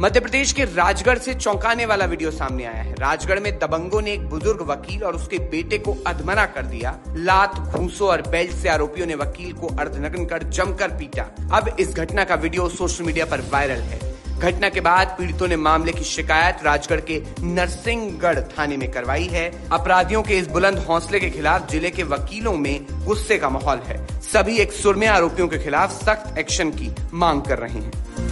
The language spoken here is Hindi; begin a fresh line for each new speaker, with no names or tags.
मध्य प्रदेश के राजगढ़ से चौंकाने वाला वीडियो सामने आया है। राजगढ़ में दबंगों ने एक बुज़ुर्ग वकील और उसके बेटे को अधमरा कर दिया। लात, घूसों और बेल्ट से आरोपियों ने वकील को अर्धनग्न कर जमकर पीटा। अब इस घटना का वीडियो सोशल मीडिया पर वायरल है। घटना के बाद पीड़ितों ने मामले की शिकायत राजगढ़ के नरसिंहगढ़ थाने में करवाई है। अपराधियों के इस बुलंद हौसले के खिलाफ ज़िले के वकीलों में गुस्से का माहौल है। सभी एक सुरमे आरोपियों के खिलाफ सख्त एक्शन की मांग कर रहे हैं।